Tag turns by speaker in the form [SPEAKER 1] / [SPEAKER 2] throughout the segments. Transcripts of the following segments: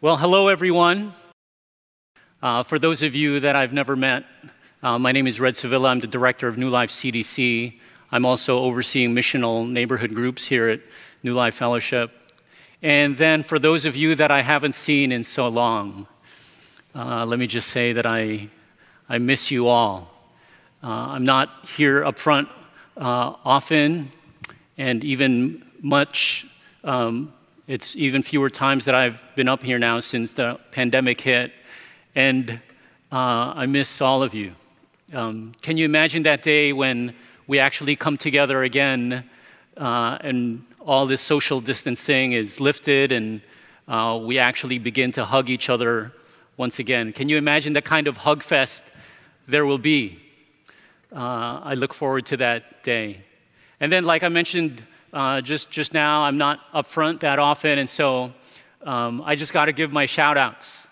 [SPEAKER 1] Well, hello, everyone. Uh, for those of you that I've never met, uh, my name is Red Sevilla. I'm the director of New Life CDC. I'm also overseeing missional neighborhood groups here at New Life Fellowship. And then for those of you that I haven't seen in so long, uh, let me just say that I, I miss you all. Uh, I'm not here up front uh, often, and even much um, it's even fewer times that I've been up here now since the pandemic hit, and uh, I miss all of you. Um, can you imagine that day when we actually come together again uh, and all this social distancing is lifted and uh, we actually begin to hug each other once again? Can you imagine the kind of hug fest there will be? Uh, I look forward to that day. And then, like I mentioned uh, just, just now. I'm not up front that often, and so um, I just got to give my shout outs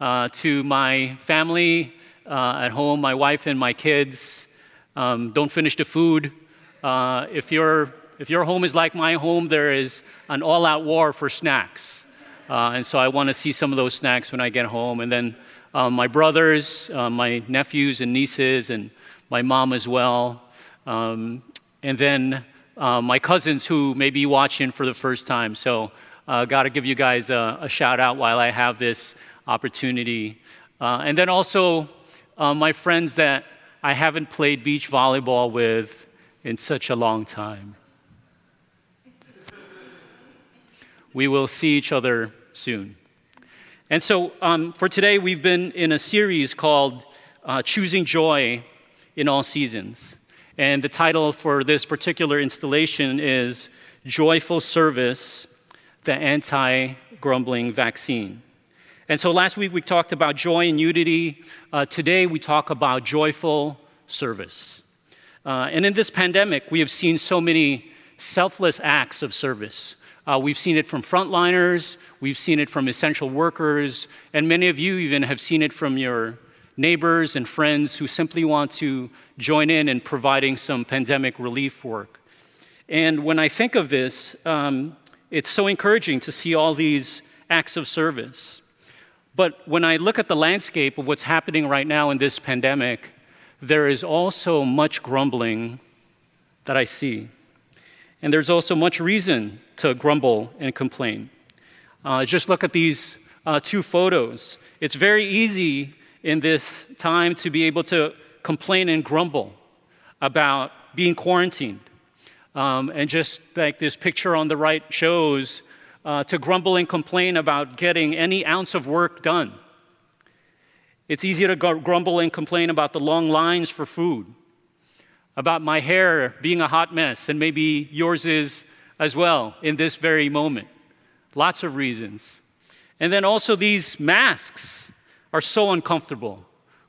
[SPEAKER 1] uh, to my family uh, at home, my wife and my kids. Um, don't finish the food. Uh, if, your, if your home is like my home, there is an all out war for snacks. Uh, and so I want to see some of those snacks when I get home. And then um, my brothers, my nephews and nieces, and my mom as well. Um, and then uh, my cousins who may be watching for the first time. So, uh, got to give you guys a, a, shout out while I have this opportunity. Uh, and then also, uh, my friends that I haven't played beach volleyball with in such a long time. we will see each other soon. And so, um, for today, we've been in a series called uh, Choosing Joy in All Seasons. And the title for this particular installation is Joyful Service, the Anti Grumbling Vaccine. And so last week we talked about joy and unity. Uh, today we talk about joyful service. Uh, and in this pandemic, we have seen so many selfless acts of service. Uh, we've seen it from frontliners, we've seen it from essential workers, and many of you even have seen it from your neighbors and friends who simply want to join in in providing some pandemic relief work. And when I think of this, um, it's so encouraging to see all these acts of service. But when I look at the landscape of what's happening right now in this pandemic, there is also much grumbling that I see. And there's also much reason to grumble and complain. Uh, just look at these uh, two photos. It's very easy in this time to be able to complain and grumble about being quarantined. Um, and just like this picture on the right shows, uh, to grumble and complain about getting any ounce of work done. It's easy to grumble and complain about the long lines for food, about my hair being a hot mess, and maybe yours is as well in this very moment. Lots of reasons. And then also these masks are so uncomfortable.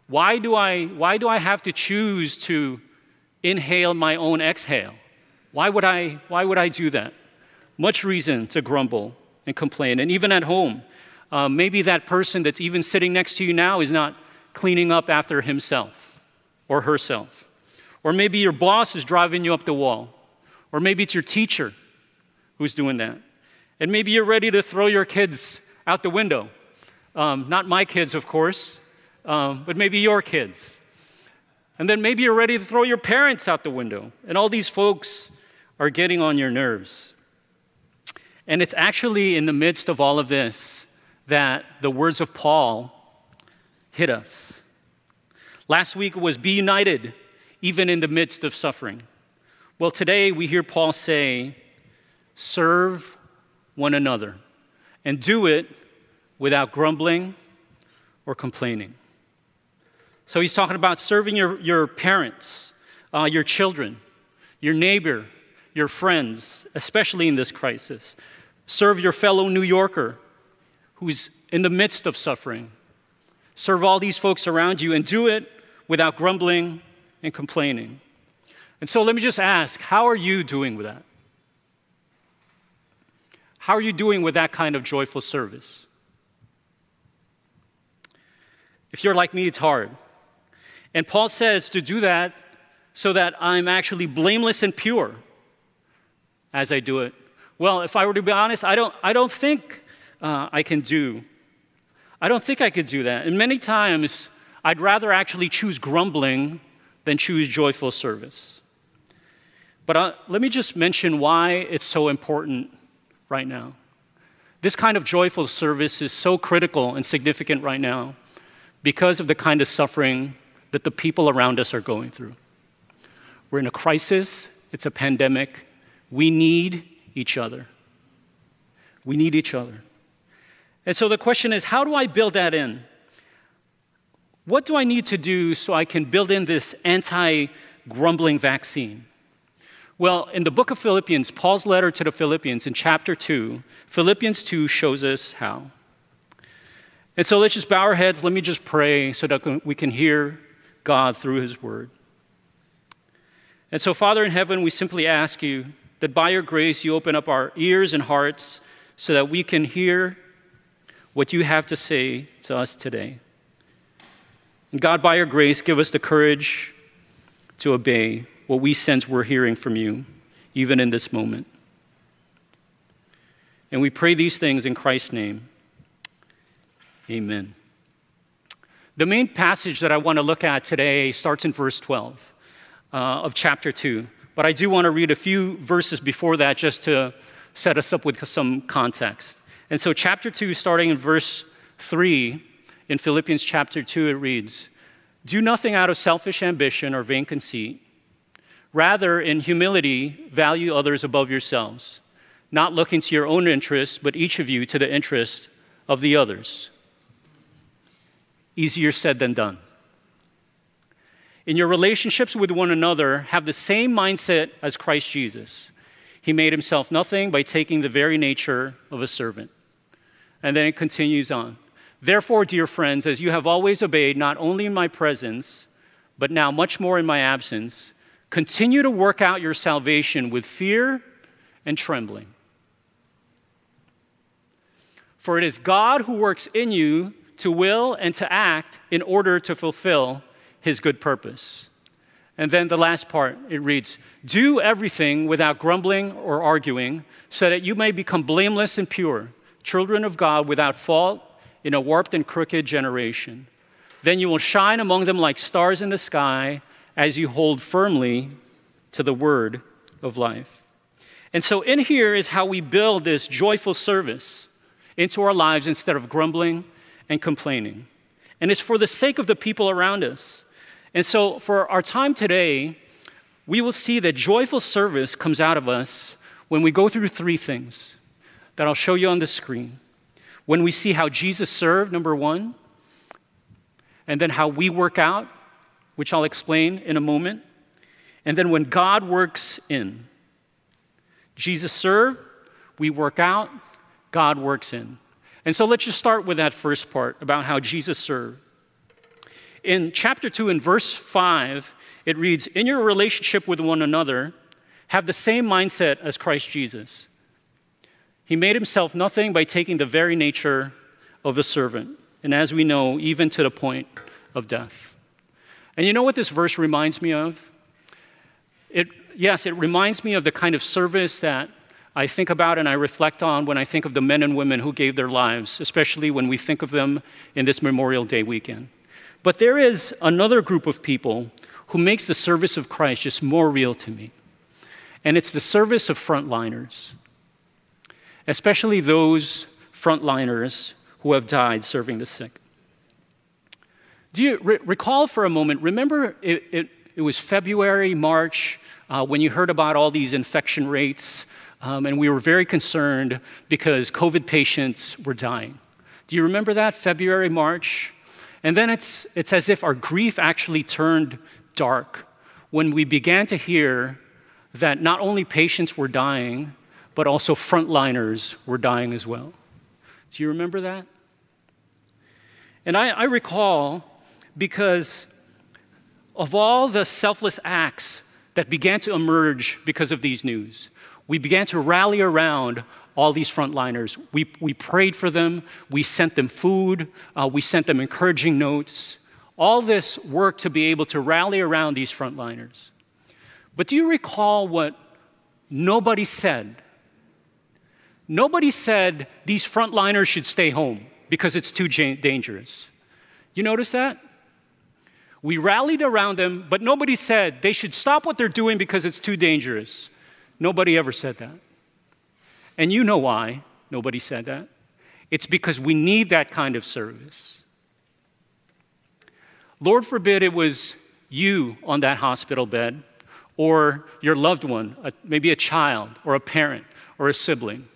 [SPEAKER 1] Why do I, why do I have to choose to inhale my own exhale? Why would, I, why would I do that? Much reason to grumble and complain. And even at home, uh, maybe that person that's even sitting next to you now is not cleaning up after himself or herself. Or maybe your boss is driving you up the wall. Or maybe it's your teacher who's doing that. And maybe you're ready to throw your kids out the window um, not my kids, of course, um, but maybe your kids. And then maybe you're ready to throw your parents out the window. And all these folks are getting on your nerves. And it's actually in the midst of all of this that the words of Paul hit us. Last week was be united even in the midst of suffering. Well, today we hear Paul say, serve one another and do it without grumbling or complaining. So he's talking about serving your, your parents, uh, your children, your neighbor, your friends, especially in this crisis. Serve your fellow New Yorker who's in the midst of suffering. Serve all these folks around you and do it without grumbling and complaining. And so let me just ask how are you doing with that? How are you doing with that kind of joyful service? If you're like me, it's hard. And Paul says to do that so that I'm actually blameless and pure as I do it. Well, if I were to be honest, I don't, I don't think uh, I can do I don't think I could do that. And many times, I'd rather actually choose grumbling than choose joyful service. But uh, let me just mention why it's so important right now. This kind of joyful service is so critical and significant right now because of the kind of suffering that the people around us are going through. We're in a crisis, it's a pandemic. We need each other. We need each other. And so the question is how do I build that in? What do I need to do so I can build in this anti grumbling vaccine? Well, in the book of Philippians, Paul's letter to the Philippians in chapter 2, Philippians 2 shows us how. And so let's just bow our heads. Let me just pray so that we can hear God through his word. And so, Father in heaven, we simply ask you that by your grace you open up our ears and hearts so that we can hear what you have to say to us today. And God, by your grace, give us the courage to obey what we sense we're hearing from you, even in this moment. And we pray these things in Christ's name. Amen. The main passage that I want to look at today starts in verse 12 uh, of chapter 2. But I do want to read a few verses before that just to set us up with some context. And so, chapter 2, starting in verse 3, in Philippians chapter 2, it reads Do nothing out of selfish ambition or vain conceit Rather, in humility, value others above yourselves, not looking to your own interests, but each of you to the interest of the others. Easier said than done. In your relationships with one another, have the same mindset as Christ Jesus. He made himself nothing by taking the very nature of a servant. And then it continues on. Therefore, dear friends, as you have always obeyed, not only in my presence, but now much more in my absence, Continue to work out your salvation with fear and trembling. For it is God who works in you to will and to act in order to fulfill his good purpose. And then the last part, it reads Do everything without grumbling or arguing, so that you may become blameless and pure, children of God without fault in a warped and crooked generation. Then you will shine among them like stars in the sky as you hold firmly to the word of life. And so, in here is how we build this joyful service into our lives instead of grumbling and complaining. And it's for the sake of the people around us. And so, for our time today, we will see that joyful service comes out of us when we go through three things that I'll show you on the screen. When we see how Jesus served, number one, and then how we work out which I'll explain in a moment. And then when God works in, Jesus served, we work out, God works in. And so let's just start with that first part about how Jesus served. In chapter 2, in verse 5, it reads In your relationship with one another, have the same mindset as Christ Jesus. He made himself nothing by taking the very nature of a servant, and as we know, even to the point of death. And you know what this verse reminds me of? It, yes, it reminds me of the kind of service that I think about and I reflect on when I think of the men and women who gave their lives, especially when we think of them in this Memorial Day weekend. But there is another group of people who makes the service of Christ just more real to me. And it's the service of frontliners, especially those frontliners who have died serving the sick. Do you re- recall for a moment? Remember, it, it, it was February, March, uh, when you heard about all these infection rates, um, and we were very concerned because COVID patients were dying. Do you remember that? February, March? And then it's, it's as if our grief actually turned dark when we began to hear that not only patients were dying, but also frontliners were dying as well. Do you remember that? And I, I recall because of all the selfless acts that began to emerge because of these news, we began to rally around all these frontliners. We, we prayed for them, we sent them food, uh, we sent them encouraging notes. All this work to be able to rally around these frontliners. But do you recall what nobody said? Nobody said these frontliners should stay home. because it's too dangerous. You notice that? We rallied around them, but nobody said they should stop what they're doing because it's too dangerous. Nobody ever said that. And you know why nobody said that. It's because we need that kind of service. Lord forbid it was you on that hospital bed, or your loved one, maybe a child, or a parent, or a sibling.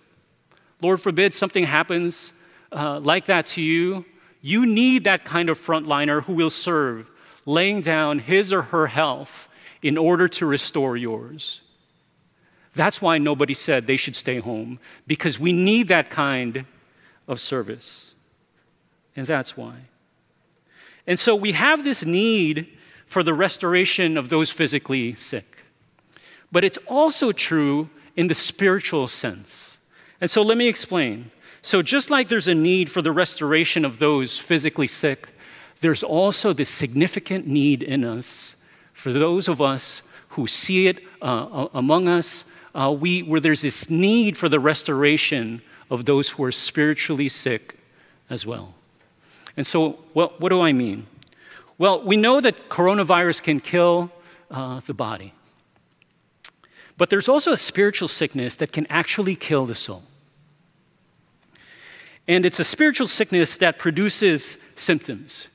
[SPEAKER 1] Lord forbid something happens uh, like that to you. You need that kind of frontliner who will serve, laying down his or her health in order to restore yours. That's why nobody said they should stay home, because we need that kind of service. And that's why. And so we have this need for the restoration of those physically sick. But it's also true in the spiritual sense. And so let me explain. So, just like there's a need for the restoration of those physically sick, there's also this significant need in us for those of us who see it uh, among us, uh, we, where there's this need for the restoration of those who are spiritually sick as well. And so, what, what do I mean? Well, we know that coronavirus can kill uh, the body. But there's also a spiritual sickness that can actually kill the soul. And it's a spiritual sickness that produces symptoms.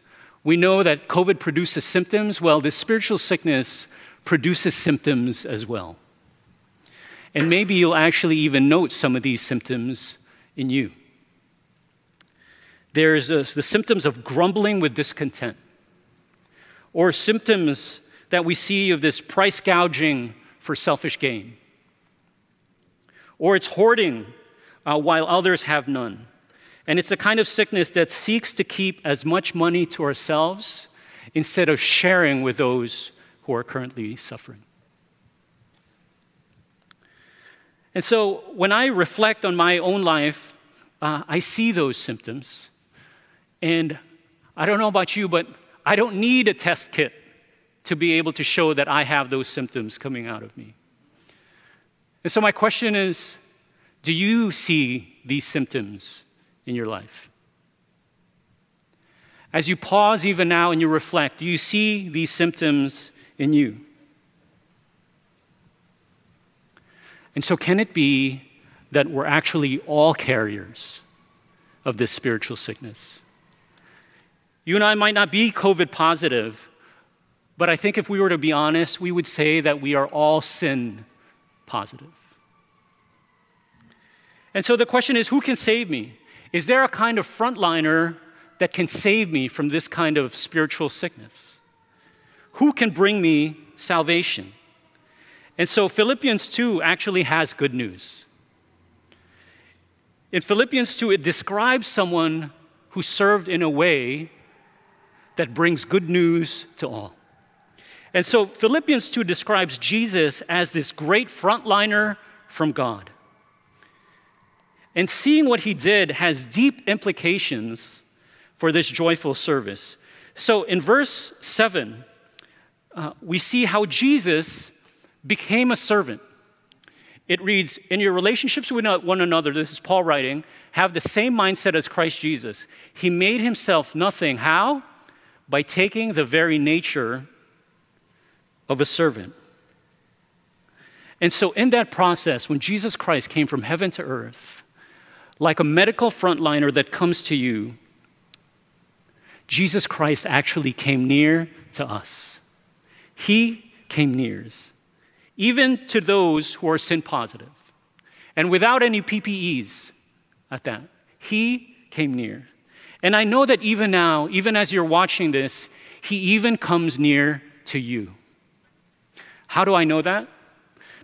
[SPEAKER 1] We know that COVID produces symptoms. Well, this spiritual sickness produces symptoms as well. And maybe you'll actually even note some of these symptoms in you. There's the symptoms of grumbling with discontent, or symptoms that we see of this price gouging for selfish gain, or it's hoarding uh, while others have none. And it's a kind of sickness that seeks to keep as much money to ourselves instead of sharing with those who are currently suffering. And so when I reflect on my own life, uh, I see those symptoms. And I don't know about you, but I don't need a test kit to be able to show that I have those symptoms coming out of me. And so my question is do you see these symptoms in your life? As you pause even now and you reflect, do you see these symptoms in you? And so, can it be that we're actually all carriers of this spiritual sickness? You and I might not be COVID positive, but I think if we were to be honest, we would say that we are all sin positive. And so the question is who can save me? Is there a kind of frontliner that can save me from this kind of spiritual sickness? Who can bring me salvation? And so Philippians 2 actually has good news. In Philippians 2, it describes someone who served in a way that brings good news to all. And so Philippians 2 describes Jesus as this great frontliner from God. And seeing what he did has deep implications for this joyful service. So in verse 7, uh, we see how Jesus became a servant. It reads, In your relationships with one another, this is Paul writing, have the same mindset as Christ Jesus. He made himself nothing. How? By taking the very nature of a servant. And so, in that process, when Jesus Christ came from heaven to earth, like a medical frontliner that comes to you, Jesus Christ actually came near to us. He came near even to those who are sin positive. And without any PPEs at that, he came near. And I know that even now, even as you're watching this, he even comes near to you. How do I know that?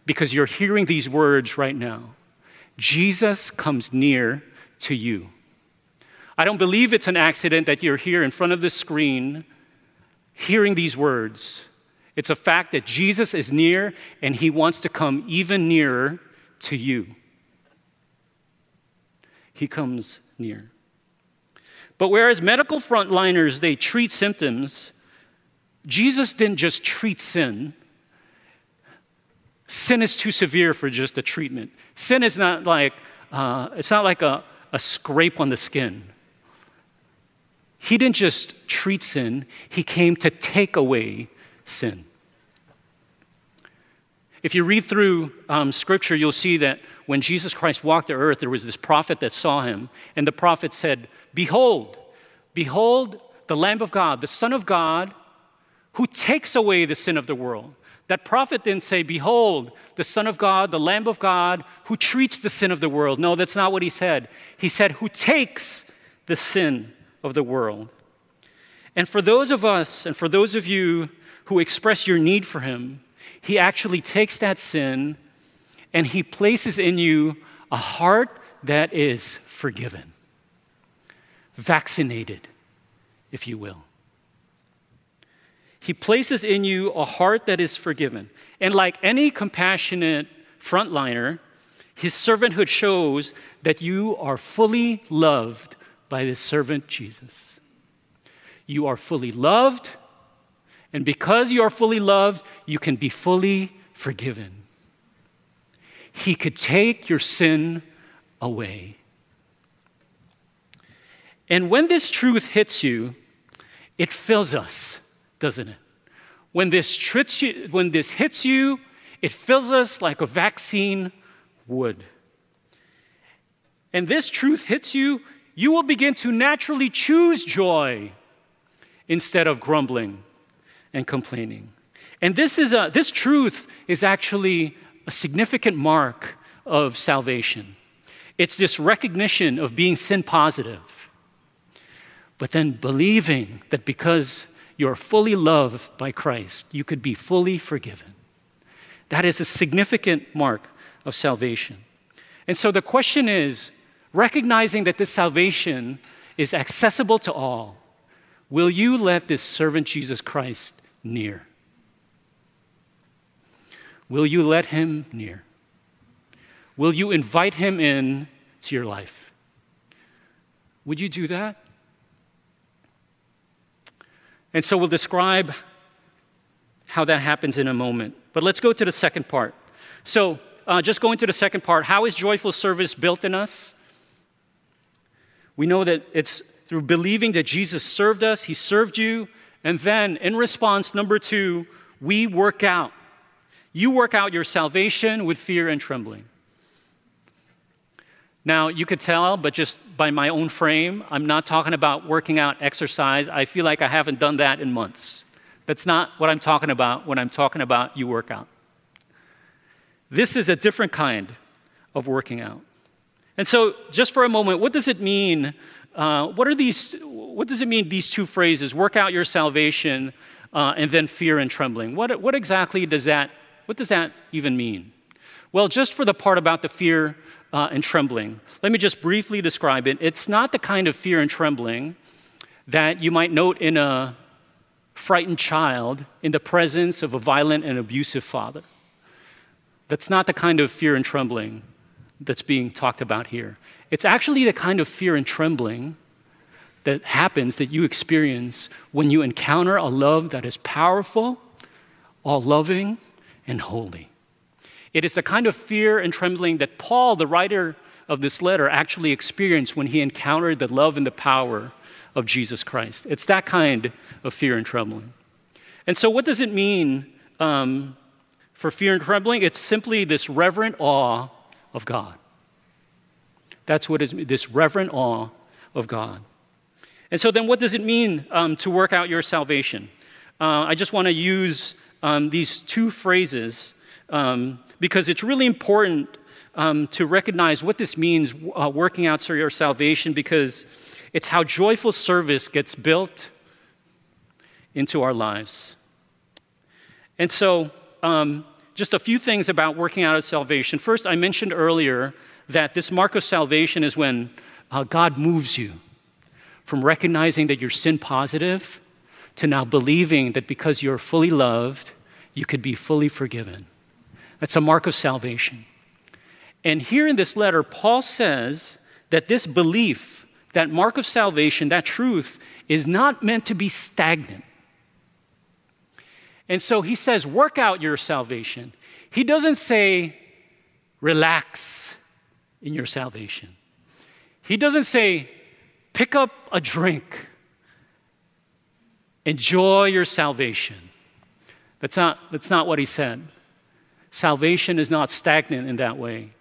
[SPEAKER 1] Because you're hearing these words right now. Jesus comes near to you. I don't believe it's an accident that you're here in front of the screen hearing these words. It's a fact that Jesus is near and he wants to come even nearer to you. He comes near. But whereas medical frontliners they treat symptoms, Jesus didn't just treat sin. Sin is too severe for just a treatment. Sin is not like uh, it's not like a, a scrape on the skin he didn't just treat sin, he came to take away sin. If you read through um, scripture, you'll see that when Jesus Christ walked the earth, there was this prophet that saw him, and the prophet said, Behold, behold the Lamb of God, the Son of God, who takes away the sin of the world. That prophet didn't say, Behold, the Son of God, the Lamb of God, who treats the sin of the world. No, that's not what he said. He said, Who takes the sin of the world. And for those of us, and for those of you who express your need for him, he actually takes that sin and he places in you a heart that is forgiven, vaccinated, if you will. He places in you a heart that is forgiven. And like any compassionate frontliner, his servanthood shows that you are fully loved by this servant Jesus. You are fully loved, and because you are fully loved, you can be fully forgiven. He could take your sin away. And when this truth hits you, it fills us doesn't it? When this, you, when this hits you, it fills us like a vaccine would. And this truth hits you, you will begin to naturally choose joy instead of grumbling and complaining. And this, is a, this truth is actually a significant mark of salvation. It's this recognition of being sin positive, but then believing that because you're fully loved by Christ, you could be fully forgiven. That is a significant mark of salvation. And so the question is recognizing that this salvation is accessible to all, will you let this servant Jesus Christ near? Will you let him near? Will you invite him in to your life? Would you do that? And so we'll describe how that happens in a moment. But let's go to the second part. So, uh, just going to the second part how is joyful service built in us? We know that it's through believing that Jesus served us, He served you, and then in response, number two, we work out. You work out your salvation with fear and trembling. Now, you could tell, but just by my own frame, I'm not talking about working out exercise. I feel like I haven't done that in months. That's not what I'm talking about when I'm talking about you work out. This is a different kind of working out. And so, just for a moment, what does it mean? Uh, what are these? What does it mean? These two phrases: work out your salvation, uh, and then fear and trembling. What, what exactly does that? What does that even mean? Well, just for the part about the fear uh, and trembling. Let me just briefly describe it. It's not the kind of fear and trembling that you might note in a frightened child in the presence of a violent and abusive father. That's not the kind of fear and trembling that's being talked about here. It's actually the kind of fear and trembling that happens, that you experience when you encounter a love that is powerful, all loving, and holy. It is the kind of fear and trembling that Paul, the writer of this letter, actually experienced when he encountered the love and the power of Jesus Christ. It's that kind of fear and trembling. And so, what does it mean um, for fear and trembling? It's simply this reverent awe of God. That's what is this reverent awe of God. And so, then what does it mean um, to work out your salvation? Uh, I just want to use um, these two phrases um, because it's really important um, to recognize what this means uh, working out your salvation because it's how joyful service gets built into our lives. And so, um, just a few things about working out of salvation. First, I mentioned earlier that this mark of salvation is when uh, God moves you from recognizing that you're sin positive to now believing that because you're fully loved, you could be fully forgiven. That's a mark of salvation. And here in this letter, Paul says that this belief, that mark of salvation, that truth, is not meant to be stagnant. And so he says, work out your salvation. He doesn't say, relax in your salvation. He doesn't say, pick up a drink Enjoy your salvation. That's not, that's not what he said. Salvation is not stagnant in that way.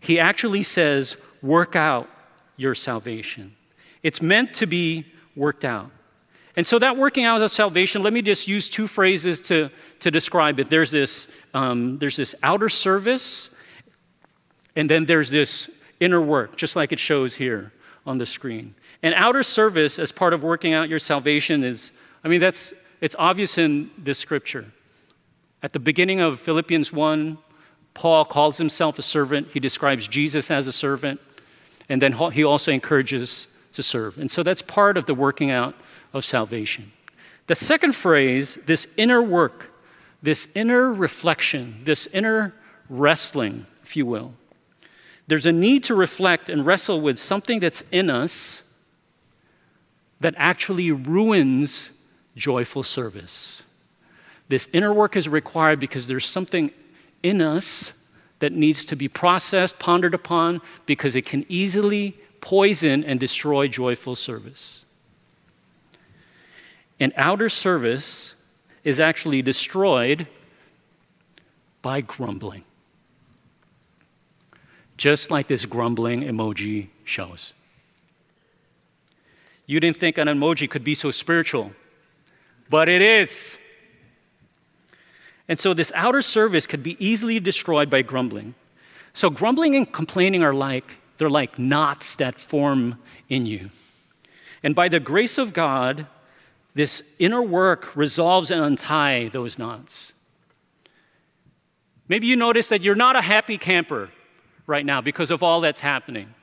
[SPEAKER 1] He actually says, work out your salvation. It's meant to be worked out. And so, that working out of salvation, let me just use two phrases to, to describe it. There's this, um, there's this outer service, and then there's this inner work, just like it shows here on the screen. And outer service, as part of working out your salvation, is, I mean, that's, it's obvious in this scripture. At the beginning of Philippians 1, Paul calls himself a servant. He describes Jesus as a servant. And then he also encourages to serve. And so that's part of the working out of salvation. The second phrase, this inner work, this inner reflection, this inner wrestling, if you will. There's a need to reflect and wrestle with something that's in us that actually ruins joyful service. This inner work is required because there's something in us that needs to be processed, pondered upon, because it can easily poison and destroy joyful service. And outer service is actually destroyed by grumbling, just like this grumbling emoji shows. You didn't think an emoji could be so spiritual, but it is. And so this outer service could be easily destroyed by grumbling. So grumbling and complaining are like, they're like knots that form in you. And by the grace of God, this inner work resolves and untie those knots. Maybe you notice that you're not a happy camper right now because of all that's happening.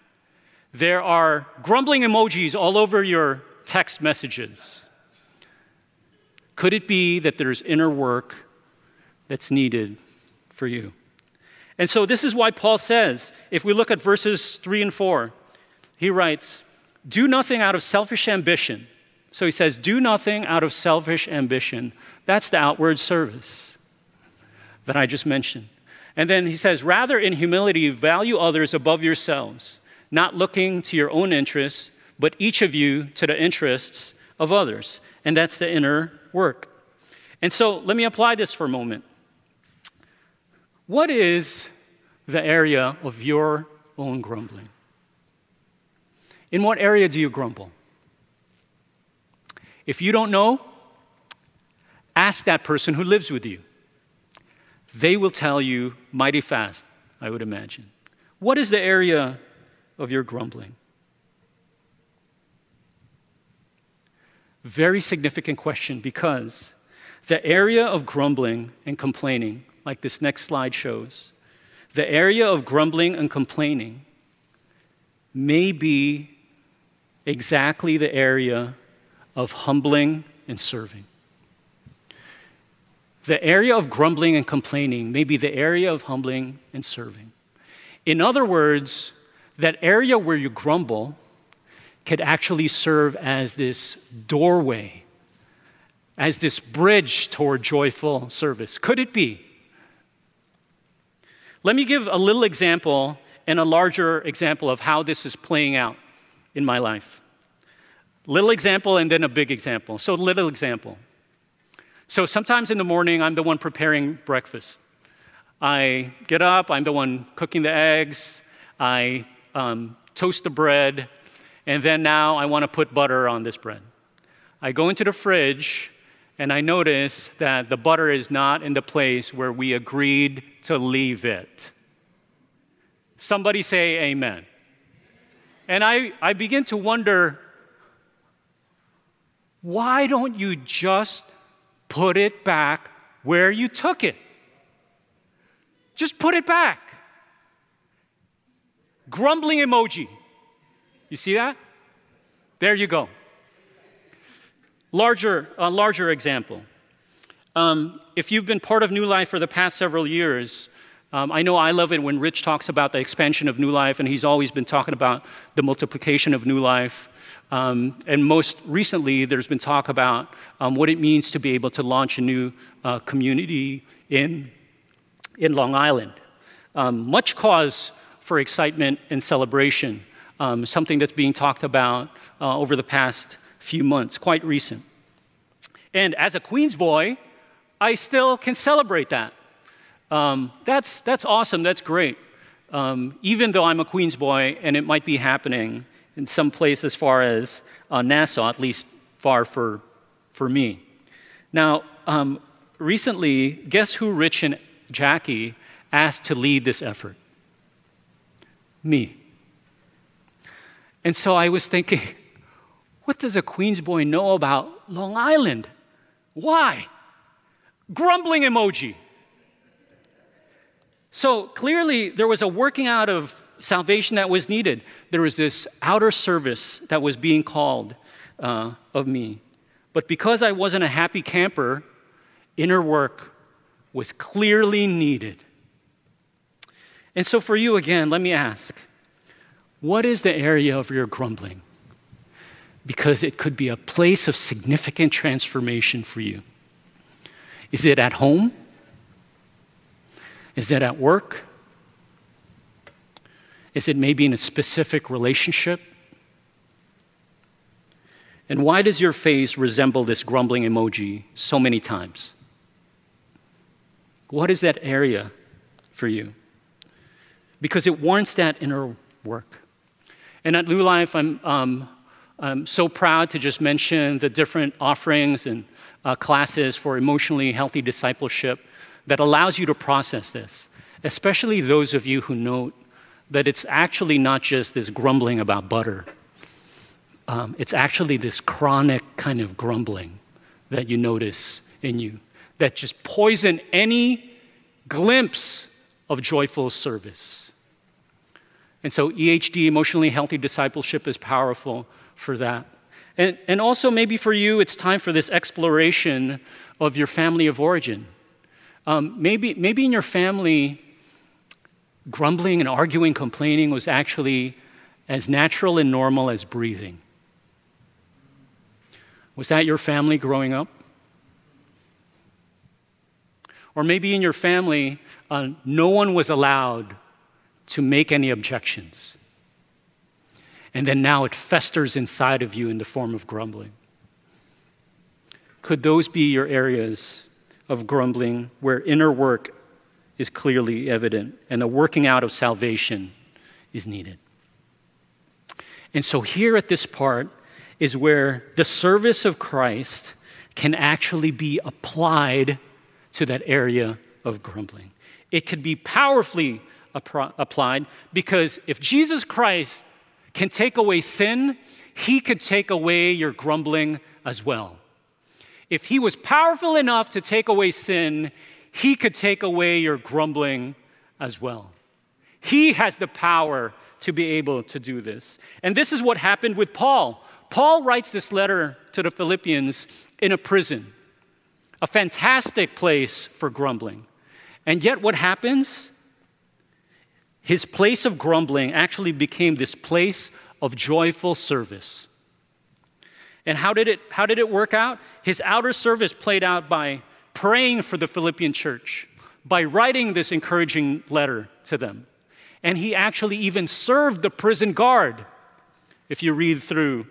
[SPEAKER 1] There are grumbling emojis all over your text messages. Could it be that there's inner work that's needed for you. And so, this is why Paul says, if we look at verses 3 and 4, he writes, Do nothing out of selfish ambition. So he says, Do nothing out of selfish ambition. That's the outward service that I just mentioned. And then he says, Rather, in humility, value others above yourselves, not looking to your own interests, but each of you to the interests of others. And that's the inner work. And so let me apply this for a moment. What is the area of your own grumbling? In what area do you grumble? If you don't know, ask that person who lives with you. They will tell you mighty fast, I would imagine. What is the area of your grumbling? Very significant question because the area of grumbling and complaining like this next slide shows, the area of grumbling and complaining may be exactly the area of humbling and serving. The area of grumbling and complaining may be the area of humbling and serving. In other words, that area where you grumble could actually serve as this doorway, as this bridge toward joyful service. Could it be? Let me give a little example and a larger example of how this is playing out in my life. Little example and then a big example. So, little example. So, sometimes in the morning, I'm the one preparing breakfast. I get up, I'm the one cooking the eggs, I um, toast the bread, and then now I want to put butter on this bread. I go into the fridge and I notice that the butter is not in the place where we agreed to leave it. Somebody say amen. And I, I begin to wonder why don't you just put it back where you took it? Just put it back. Grumbling emoji. You see that? There you go. Larger, a larger example. Um, if you've been part of New Life for the past several years, um, I know I love it when Rich talks about the expansion of New Life, and he's always been talking about the multiplication of New Life. Um, and most recently, there's been talk about um, what it means to be able to launch a new uh, community in, in Long Island. Um, much cause for excitement and celebration, um, something that's being talked about uh, over the past few months, quite recent. And as a Queens boy, I still can celebrate that. Um, that's, that's awesome. That's great. Um, even though I'm a Queens boy and it might be happening in some place as far as uh, Nassau, at least far for, for me. Now, um, recently, guess who Rich and Jackie asked to lead this effort? Me. And so I was thinking, what does a Queens boy know about Long Island? Why? Grumbling emoji. So clearly, there was a working out of salvation that was needed. There was this outer service that was being called uh, of me. But because I wasn't a happy camper, inner work was clearly needed. And so, for you again, let me ask what is the area of your grumbling? Because it could be a place of significant transformation for you. Is it at home? Is it at work? Is it maybe in a specific relationship? And why does your face resemble this grumbling emoji so many times? What is that area for you? Because it warrants that inner work. And at New Life, I'm, um, I'm so proud to just mention the different offerings and uh, classes for emotionally healthy discipleship that allows you to process this, especially those of you who know that it's actually not just this grumbling about butter. Um, it's actually this chronic kind of grumbling that you notice in you that just poison any glimpse of joyful service. And so, EHD, emotionally healthy discipleship, is powerful for that. And, and also, maybe for you, it's time for this exploration of your family of origin. Um, maybe, maybe in your family, grumbling and arguing, complaining was actually as natural and normal as breathing. Was that your family growing up? Or maybe in your family, uh, no one was allowed to make any objections. And then now it festers inside of you in the form of grumbling. Could those be your areas of grumbling, where inner work is clearly evident and the working out of salvation is needed. And so, here at this part is where the service of Christ can actually be applied to that area of grumbling. It could be powerfully applied because if Jesus Christ can take away sin, he could take away your grumbling as well. If he was powerful enough to take away sin, he could take away your grumbling as well. He has the power to be able to do this. And this is what happened with Paul. Paul writes this letter to the Philippians in a prison, a fantastic place for grumbling. And yet, what happens? His place of grumbling actually became this place of joyful service. And how did it, how did it work out? His outer service played out by praying for the Philippian church, by writing this encouraging letter to them. And he actually even served the prison guard, if you read through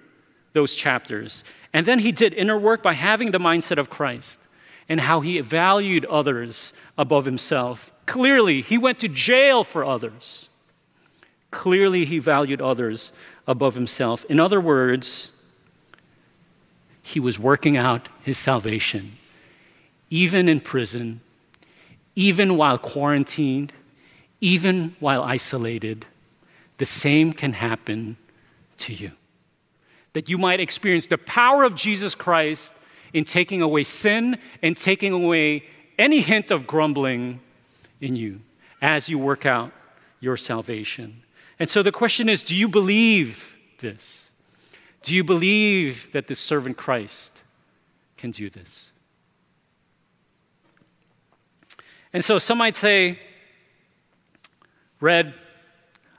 [SPEAKER 1] those chapters. And then he did inner work by having the mindset of Christ and how he valued others above himself. Clearly, he went to jail for others. Clearly, he valued others above himself. In other words, he was working out his salvation, even in prison, even while quarantined, even while isolated. The same can happen to you. That you might experience the power of Jesus Christ in taking away sin and taking away any hint of grumbling in you as you work out your salvation. And so the question is do you believe this? Do you believe that this servant Christ can do this? And so some might say, Red,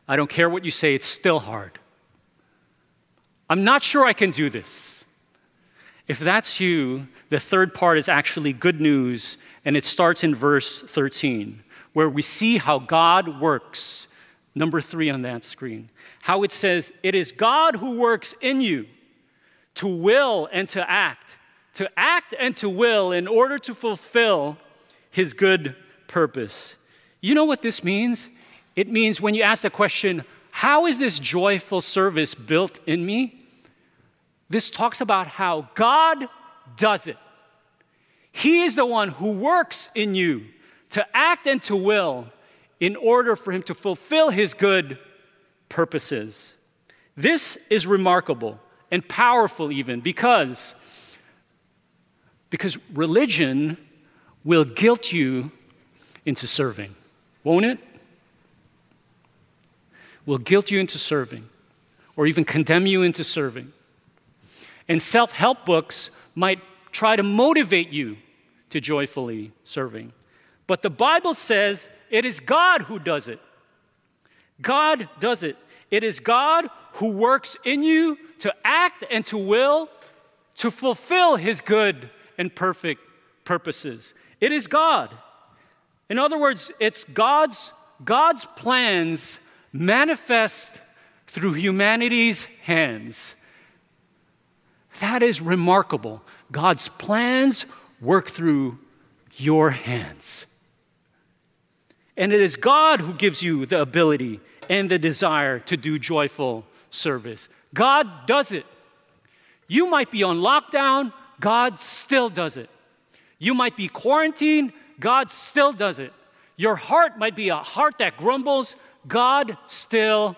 [SPEAKER 1] I don't care what you say, it's still hard. I'm not sure I can do this. If that's you, the third part is actually good news, and it starts in verse 13, where we see how God works number three on that screen. How it says, It is God who works in you to will and to act to act and to will in order to fulfill his good purpose. You know what this means? It means when you ask the question, how is this joyful service built in me? This talks about how God does it. He is the one who works in you to act and to will in order for him to fulfill his good purposes. This is remarkable and powerful even because because religion will guilt you into serving. Won't it? Will guilt you into serving or even condemn you into serving. And self-help books might try to motivate you to joyfully serving. But the Bible says it is God who does it. God does it. It is God who works in you to act and to will to fulfill his good and perfect purposes. It is God. In other words, it's God's God's plans manifest through humanity's hands. That is remarkable. God's plans work through your hands. And it is God who gives you the ability and the desire to do joyful service. God does it. You might be on lockdown, God still does it. You might be quarantined, God still does it. Your heart might be a heart that grumbles, God still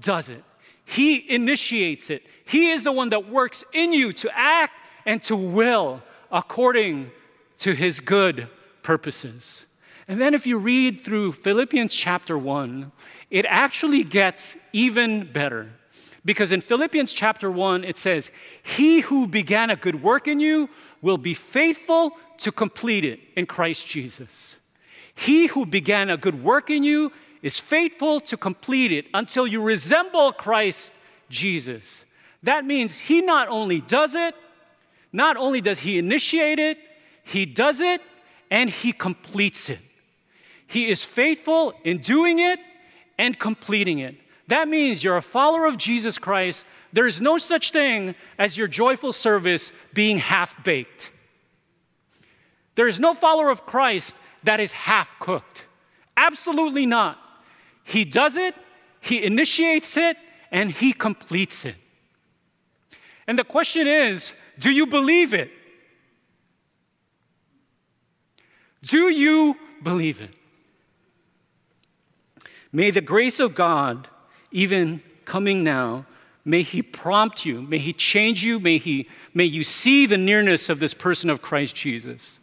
[SPEAKER 1] does it. He initiates it. He is the one that works in you to act and to will according to his good purposes. And then if you read through Philippians chapter 1, it actually gets even better. Because in Philippians chapter 1, it says, He who began a good work in you will be faithful to complete it in Christ Jesus. He who began a good work in you is faithful to complete it until you resemble Christ Jesus. That means He not only does it, not only does He initiate it, He does it and He completes it. He is faithful in doing it and completing it. That means you're a follower of Jesus Christ. There is no such thing as your joyful service being half baked. There is no follower of Christ that is half cooked. Absolutely not. He does it, He initiates it, and He completes it. And the question is do you believe it? Do you believe it? May the grace of God, even coming now, may He prompt you, may He change you, may, he, may you see the nearness of this person of Christ Jesus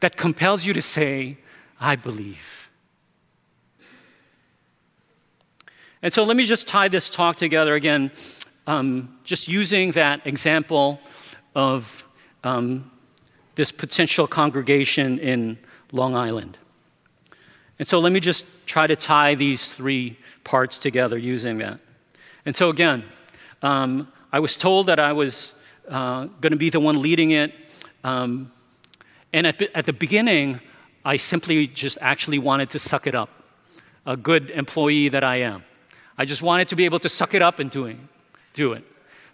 [SPEAKER 1] that compels you to say, I believe. And so let me just tie this talk together again, um, just using that example of um, this potential congregation in Long Island. And so let me just try to tie these three parts together using that. And so, again, um, I was told that I was uh, going to be the one leading it. Um, and at, at the beginning, I simply just actually wanted to suck it up, a good employee that I am. I just wanted to be able to suck it up and doing, do it.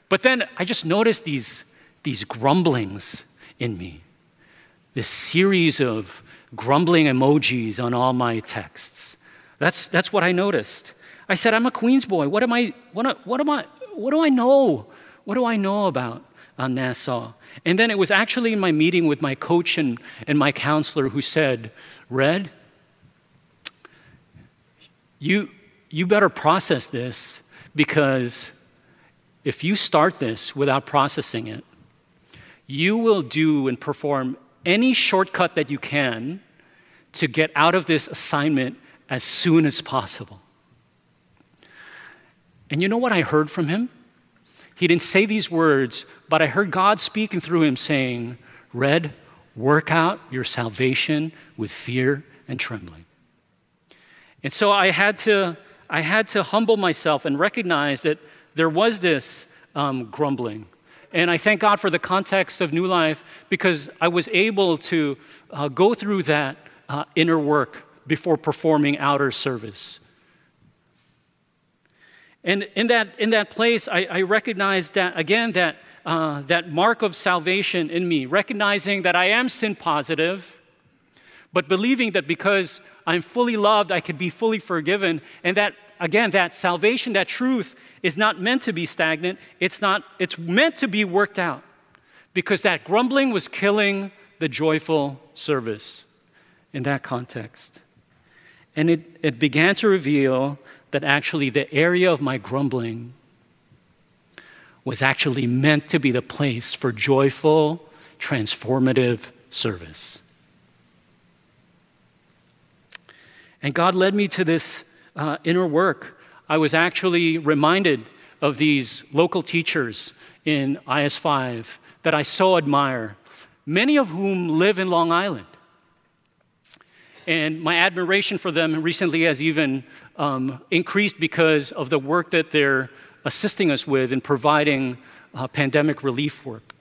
[SPEAKER 1] But then I just noticed these, these grumblings in me, this series of grumbling emojis on all my texts. That's, that's what I noticed. I said, I'm a Queens boy. What am I, what, what am I, what do I know? What do I know about uh, Nassau? And then it was actually in my meeting with my coach and, and my counselor who said, Red, you, you better process this because if you start this without processing it, you will do and perform any shortcut that you can to get out of this assignment as soon as possible. And you know what I heard from him? He didn't say these words, but I heard God speaking through him saying, Red, work out your salvation with fear and trembling. And so I had to, I had to humble myself and recognize that there was this um, grumbling. And I thank God for the context of New Life because I was able to uh, go through that uh, inner work before performing outer service. And in that, in that place, I, I recognized that, again, that uh, that mark of salvation in me, recognizing that I am sin positive, but believing that because I'm fully loved, I could be fully forgiven, and that again, that salvation, that truth is not meant to be stagnant. It's not, it's meant to be worked out. Because that grumbling was killing the joyful service in that context. And it, it began to reveal that actually the area of my grumbling was actually meant to be the place for joyful, transformative service. And God led me to this uh, inner work. I was actually reminded of these local teachers in IS5 that I so admire, many of whom live in Long Island. And my admiration for them recently has even um, increased because of the work that they're assisting us with in providing uh, pandemic relief work.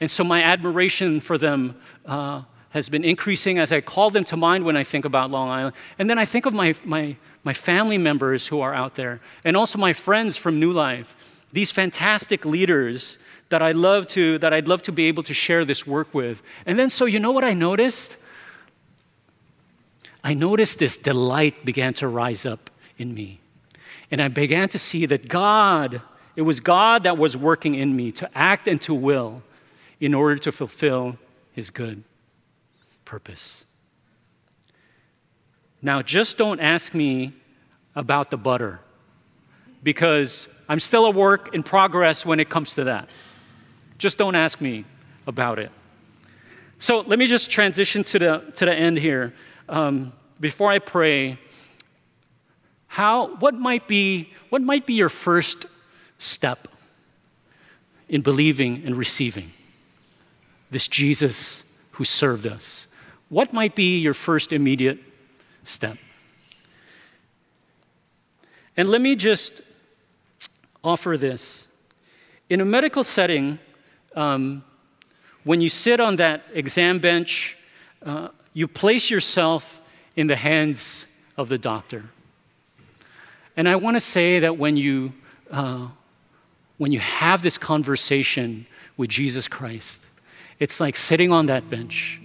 [SPEAKER 1] And so my admiration for them uh, has been increasing as I call them to mind when I think about Long Island. And then I think of my, my, my family members who are out there, and also my friends from New Life, these fantastic leaders that I love to, that I'd love to be able to share this work with. And then, so you know what I noticed? I noticed this delight began to rise up in me. And I began to see that God, it was God that was working in me to act and to will in order to fulfill his good purpose. Now, just don't ask me about the butter because I'm still a work in progress when it comes to that. Just don't ask me about it. So let me just transition to the, to the end here. Um, before I pray, how, what, might be, what might be your first step in believing and receiving this Jesus who served us? what might be your first immediate step? And let me just offer this. In a medical setting, um, when you sit on that exam bench, uh, you place yourself in the hands of the doctor. And I want to say that when you, uh, when you have this conversation with Jesus Christ, it's like sitting on that bench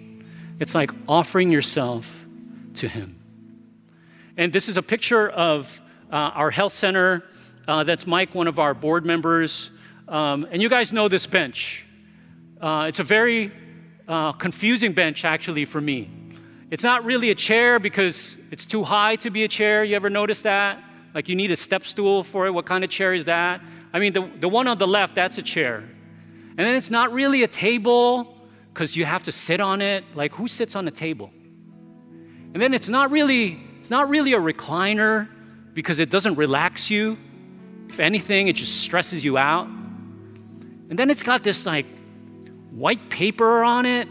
[SPEAKER 1] it's like offering yourself to Him. And this is a picture of uh, our health center. Uh, that's Mike, one of our board members. Um, and you guys know this bench. Uh, it's a very uh, confusing bench, actually, for me. It's not really a chair because it's too high to be a chair. You ever notice that? Like you need a step stool for it. What kind of chair is that? I mean, the, the one on the left, that's a chair. And then it's not really a table because you have to sit on it. Like, who sits on a table? And then it's not really, it's not really a recliner because it doesn't relax you. If anything, it just stresses you out. And then it's got this like white paper on it.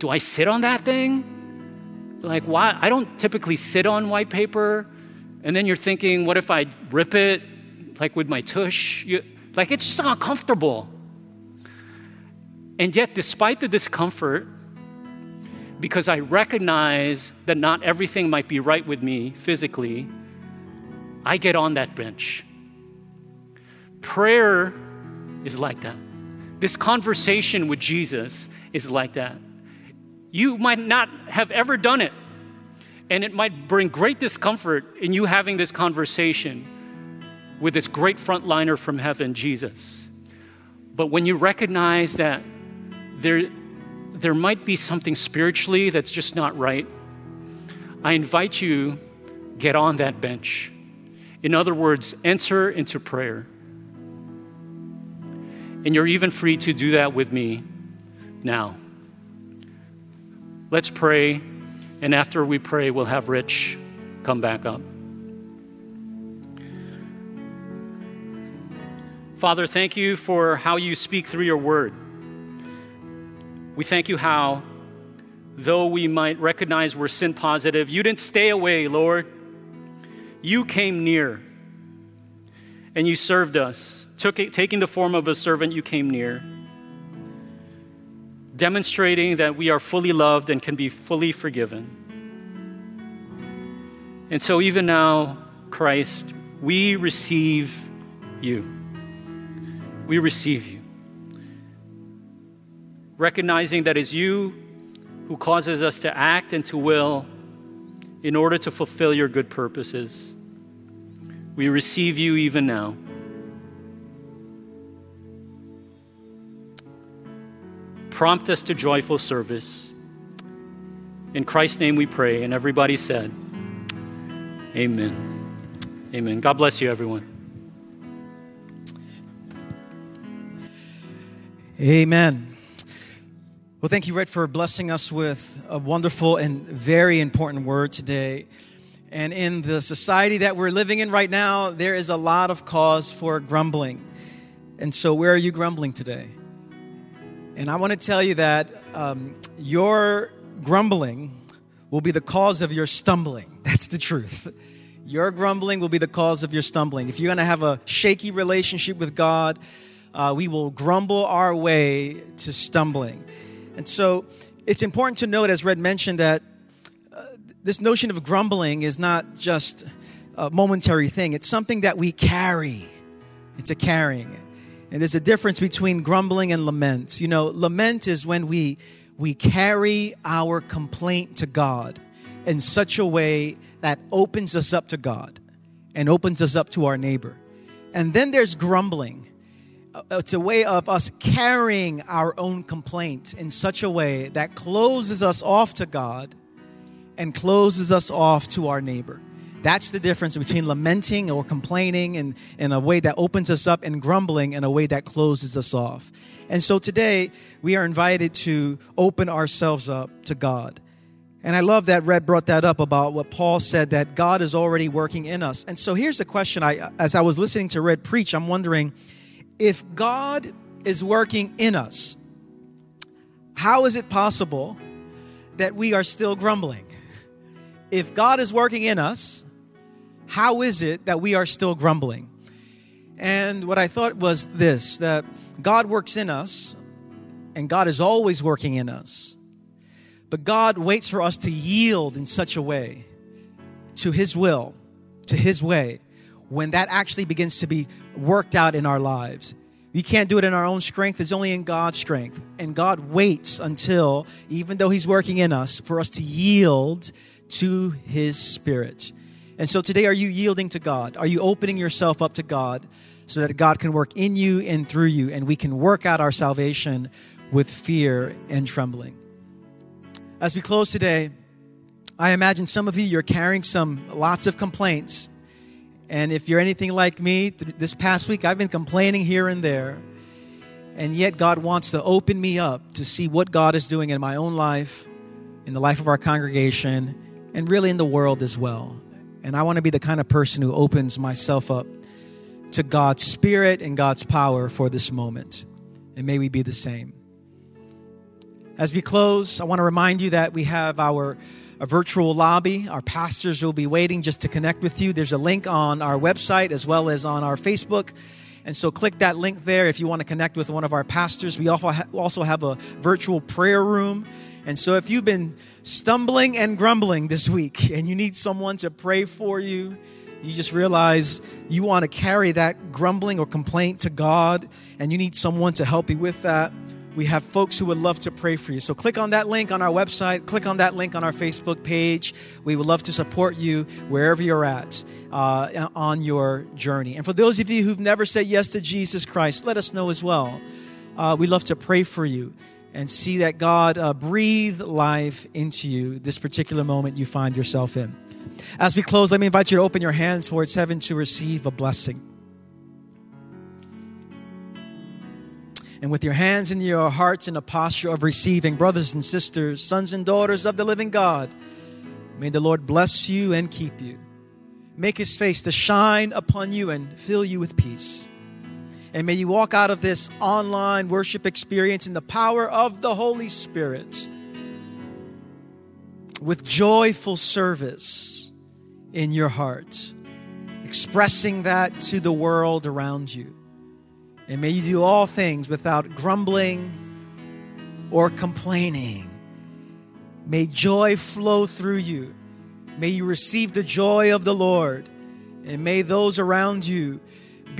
[SPEAKER 1] Do I sit on that thing? Like, why? I don't typically sit on white paper. And then you're thinking, what if I rip it, like with my tush? You, like, it's just uncomfortable. And yet, despite the discomfort, because I recognize that not everything might be right with me physically, I get on that bench. Prayer is like that. This conversation with Jesus is like that. You might not have ever done it, and it might bring great discomfort in you having this conversation with this great frontliner from heaven, Jesus. But when you recognize that there, there might be something spiritually that's just not right. I invite you, get on that bench. In other words, enter into prayer. And you're even free to do that with me now. Let's pray, and after we pray, we'll have Rich come back up. Father, thank you for how you speak through your word. We thank you how, though we might recognize we're sin positive, you didn't stay away, Lord. You came near and you served us. Took taking the form of a servant, you came near, demonstrating that we are fully loved and can be fully forgiven. And so, even now, Christ, we receive you. we receive you. Recognizing that it's you who causes us to act and to will in order to fulfill your good purposes. We receive you even now. Prompt us to joyful service. In Christ's name we pray. And everybody said, Amen. Amen. God bless you, everyone.
[SPEAKER 2] Amen. Well, thank you, Red, for blessing us with a wonderful and very important word today. And in the society that we're living in right now, there is a lot of cause for grumbling. And so, where are you grumbling today? And I want to tell you that um, your grumbling will be the cause of your stumbling. That's the truth. Your grumbling will be the cause of your stumbling. If you're going to have a shaky relationship with God, uh, we will grumble our way to stumbling. And so it's important to note, as Red mentioned, that uh, this notion of grumbling is not just a momentary thing, it's something that we carry. It's a carrying. And there's a difference between grumbling and lament. You know, lament is when we we carry our complaint to God in such a way that opens us up to God and opens us up to our neighbor. And then there's grumbling. Uh, it's a way of us carrying our own complaint in such a way that closes us off to God and closes us off to our neighbor. That's the difference between lamenting or complaining in, in a way that opens us up and grumbling in a way that closes us off. And so today we are invited to open ourselves up to God. And I love that Red brought that up about what Paul said that God is already working in us. And so here's the question I as I was listening to Red preach, I'm wondering if God is working in us, how is it possible that we are still grumbling? If God is working in us, how is it that we are still grumbling? And what I thought was this that God works in us, and God is always working in us. But God waits for us to yield in such a way to His will, to His way, when that actually begins to be worked out in our lives. We can't do it in our own strength, it's only in God's strength. And God waits until, even though He's working in us, for us to yield to His Spirit. And so today, are you yielding to God? Are you opening yourself up to God so that God can work in you and through you, and we can work out our salvation with fear and trembling? As we close today, I imagine some of you, you're carrying some lots of complaints. And if you're anything like me, this past week I've been complaining here and there. And yet God wants to open me up to see what God is doing in my own life, in the life of our congregation, and really in the world as well. And I want to be the kind of person who opens myself up to God's Spirit and God's power for this moment. And may we be the same. As we close, I want to remind you that we have our virtual lobby. Our pastors will be waiting just to connect with you. There's a link on our website as well as on our Facebook. And so click that link there if you want to connect with one of our pastors. We also have a virtual prayer room. And so if you've been stumbling and grumbling this week and you need someone to pray for you, you just realize you want to carry that grumbling or complaint to God and you need someone to help you with that. We have folks who would love to pray for you. So click on that link on our website, click on that link on our Facebook page. We would love to support you wherever you're at uh, on your journey. And for those of you who've never said yes to Jesus Christ, let us know as well. Uh, we love to pray for you and see that God uh, breathe life into you this particular moment you find yourself in. As we close, let me invite you to open your hands towards heaven to receive a blessing. And with your hands and your hearts in a posture of receiving, brothers and sisters, sons and daughters of the living God, may the Lord bless you and keep you. Make his face to shine upon you and fill you with peace. And may you walk out of this online worship experience in the power of the Holy Spirit with joyful service in your heart, expressing that to the world around you. And may you do all things without grumbling or complaining. May joy flow through you. May you receive the joy of the Lord. And may those around you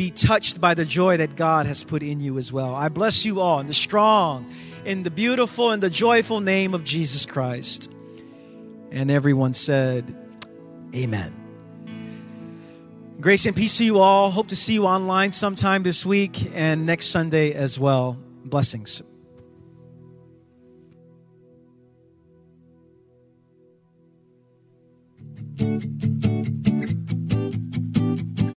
[SPEAKER 2] be touched by the joy that God has put in you as well. I bless you all in the strong, in the beautiful, and the joyful name of Jesus Christ. And everyone said, Amen. Grace and peace to you all. Hope to see you online sometime this week and next Sunday as well. Blessings.